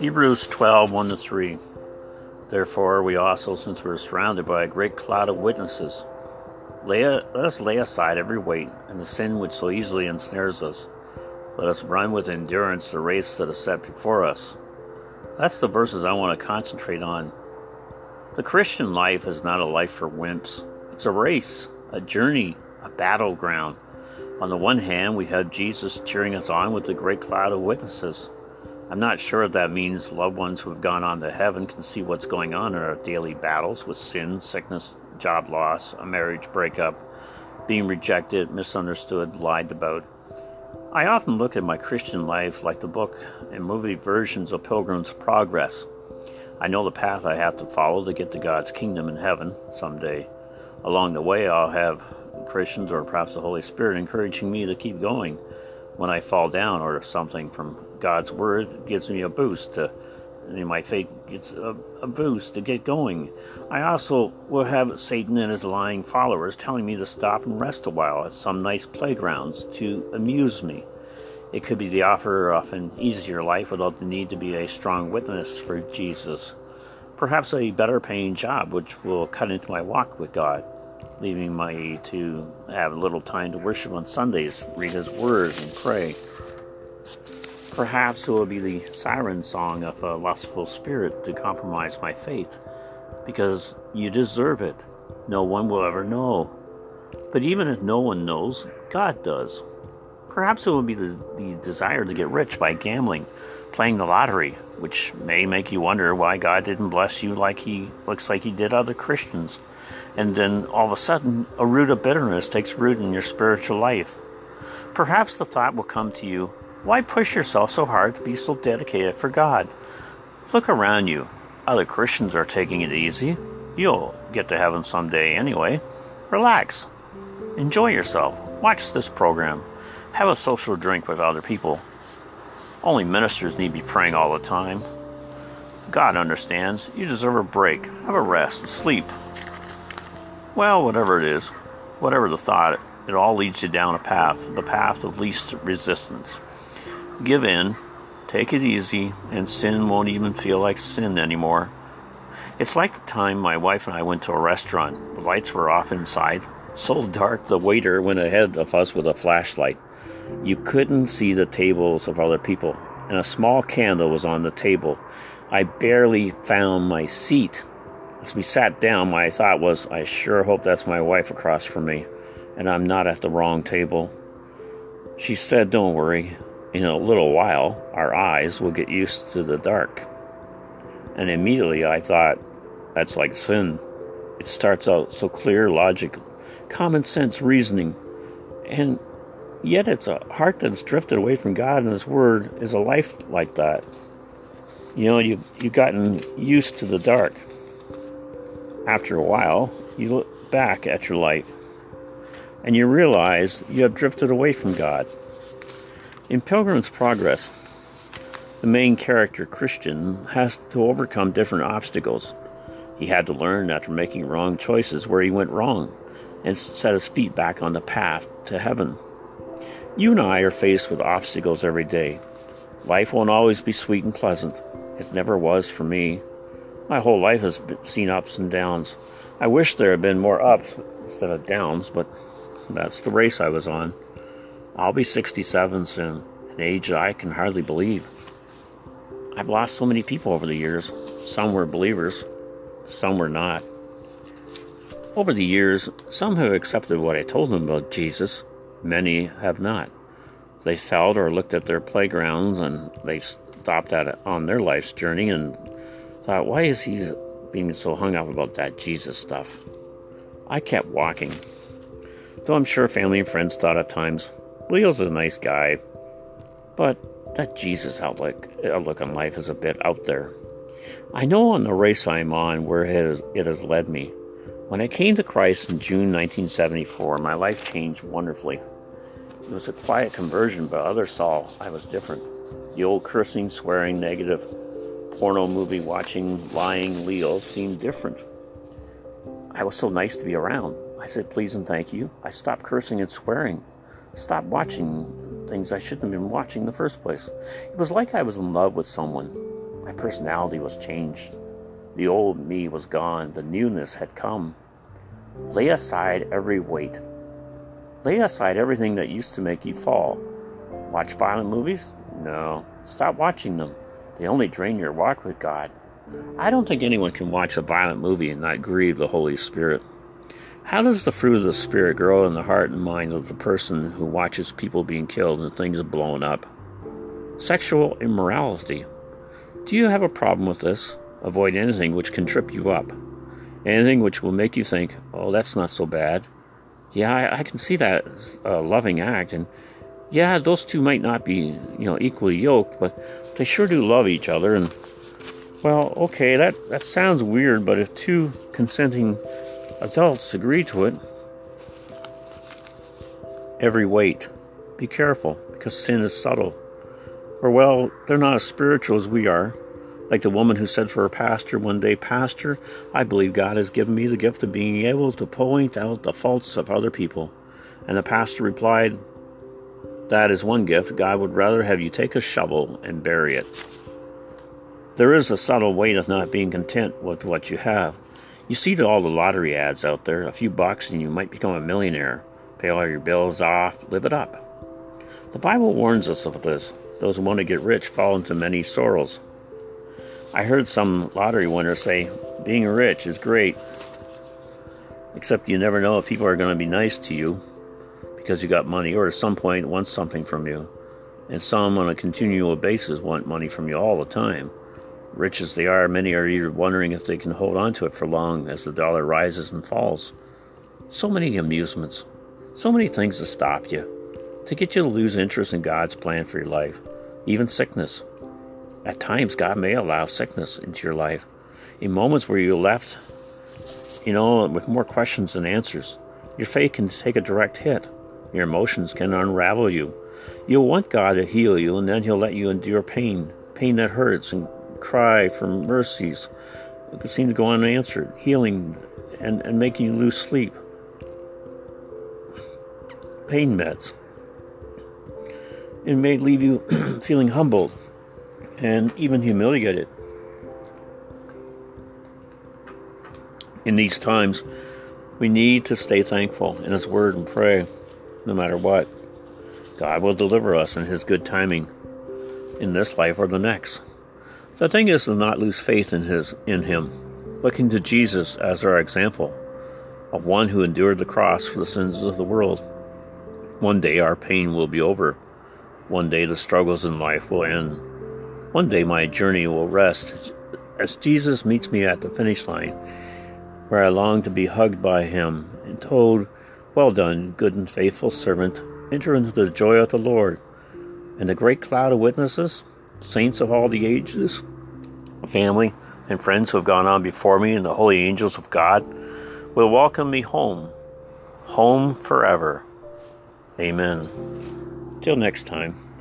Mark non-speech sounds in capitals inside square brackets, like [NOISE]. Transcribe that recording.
Hebrews 12 1 to 3. Therefore, we also, since we are surrounded by a great cloud of witnesses, lay let us lay aside every weight and the sin which so easily ensnares us. Let us run with endurance the race that is set before us. That's the verses I want to concentrate on. The Christian life is not a life for wimps. It's a race, a journey, a battleground. On the one hand, we have Jesus cheering us on with the great cloud of witnesses. I'm not sure if that means loved ones who have gone on to heaven can see what's going on in our daily battles with sin, sickness, job loss, a marriage breakup, being rejected, misunderstood, lied about. I often look at my Christian life like the book and movie versions of Pilgrim's Progress. I know the path I have to follow to get to God's kingdom in heaven someday. Along the way, I'll have Christians or perhaps the Holy Spirit encouraging me to keep going when I fall down or something from God's word gives me a boost to my faith gets a, a, boost to get going. I also will have Satan and his lying followers telling me to stop and rest a while at some nice playgrounds to amuse me. It could be the offer of an easier life without the need to be a strong witness for Jesus. Perhaps a better paying job, which will cut into my walk with God, leaving me to have a little time to worship on Sundays, read His Word, and pray. Perhaps it will be the siren song of a lustful spirit to compromise my faith, because you deserve it. No one will ever know. But even if no one knows, God does. Perhaps it will be the, the desire to get rich by gambling, playing the lottery, which may make you wonder why God didn't bless you like he looks like he did other Christians. And then all of a sudden, a root of bitterness takes root in your spiritual life. Perhaps the thought will come to you why push yourself so hard to be so dedicated for God? Look around you. Other Christians are taking it easy. You'll get to heaven someday anyway. Relax. Enjoy yourself. Watch this program. Have a social drink with other people. Only ministers need be praying all the time. God understands. You deserve a break. Have a rest. Sleep. Well, whatever it is, whatever the thought, it all leads you down a path, the path of least resistance. Give in, take it easy, and sin won't even feel like sin anymore. It's like the time my wife and I went to a restaurant. The lights were off inside, so dark the waiter went ahead of us with a flashlight. You couldn't see the tables of other people, and a small candle was on the table. I barely found my seat. As we sat down, my thought was, I sure hope that's my wife across from me, and I'm not at the wrong table. She said, Don't worry, in a little while, our eyes will get used to the dark. And immediately I thought, that's like sin. It starts out so clear, logic, common sense reasoning. And yet it's a heart that's drifted away from God and His Word is a life like that. You know, you, you've gotten used to the dark. After a while, you look back at your life and you realize you have drifted away from God. In Pilgrim's Progress, the main character, Christian, has to overcome different obstacles. He had to learn after making wrong choices where he went wrong and set his feet back on the path to heaven. You and I are faced with obstacles every day. Life won't always be sweet and pleasant. It never was for me. My whole life has seen ups and downs. I wish there had been more ups instead of downs, but that's the race I was on. I'll be 67 soon, an age that I can hardly believe. I've lost so many people over the years. Some were believers, some were not. Over the years, some have accepted what I told them about Jesus, many have not. They felt or looked at their playgrounds and they stopped at on their life's journey and thought, why is he being so hung up about that Jesus stuff? I kept walking. Though I'm sure family and friends thought at times, Leo's a nice guy, but that Jesus outlook, outlook on life is a bit out there. I know on the race I'm on where it has, it has led me. When I came to Christ in June 1974, my life changed wonderfully. It was a quiet conversion, but others saw I was different. The old cursing, swearing, negative, porno movie watching, lying Leo seemed different. I was so nice to be around. I said please and thank you. I stopped cursing and swearing. Stopped watching things I shouldn't have been watching in the first place. It was like I was in love with someone. My personality was changed. The old me was gone. The newness had come. Lay aside every weight. Lay aside everything that used to make you fall. Watch violent movies? No. Stop watching them. They only drain your walk with God. I don't think anyone can watch a violent movie and not grieve the Holy Spirit. How does the fruit of the Spirit grow in the heart and mind of the person who watches people being killed and things blowing up? Sexual immorality. Do you have a problem with this? Avoid anything which can trip you up. Anything which will make you think, oh, that's not so bad. Yeah, I, I can see that as a loving act. And yeah, those two might not be, you know, equally yoked, but they sure do love each other. And, well, okay, that, that sounds weird, but if two consenting adults agree to it, every weight, be careful, because sin is subtle. Or, well, they're not as spiritual as we are. Like the woman who said for her pastor one day, Pastor, I believe God has given me the gift of being able to point out the faults of other people. And the pastor replied, That is one gift. God would rather have you take a shovel and bury it. There is a subtle weight of not being content with what you have. You see all the lottery ads out there, a few bucks and you might become a millionaire. Pay all your bills off, live it up. The Bible warns us of this. Those who want to get rich fall into many sorrows. I heard some lottery winner say, being rich is great, except you never know if people are going to be nice to you because you got money or at some point want something from you. And some on a continual basis want money from you all the time. Rich as they are, many are either wondering if they can hold on to it for long as the dollar rises and falls. So many amusements, so many things to stop you, to get you to lose interest in God's plan for your life, even sickness. At times, God may allow sickness into your life in moments where you're left, you know, with more questions than answers. Your faith can take a direct hit. Your emotions can unravel you. You'll want God to heal you, and then He'll let you endure pain, pain that hurts, and cry for mercies that seem to go unanswered, healing and, and making you lose sleep. Pain meds. It may leave you [CLEARS THROAT] feeling humbled and even humiliated. In these times, we need to stay thankful in His Word and pray no matter what. God will deliver us in His good timing in this life or the next. The thing is to not lose faith in His in Him, looking to Jesus as our example of one who endured the cross for the sins of the world. One day our pain will be over. One day the struggles in life will end. One day my journey will rest as Jesus meets me at the finish line, where I long to be hugged by him and told, Well done, good and faithful servant, enter into the joy of the Lord. And the great cloud of witnesses, saints of all the ages, family, and friends who have gone on before me, and the holy angels of God will welcome me home, home forever. Amen. Till next time.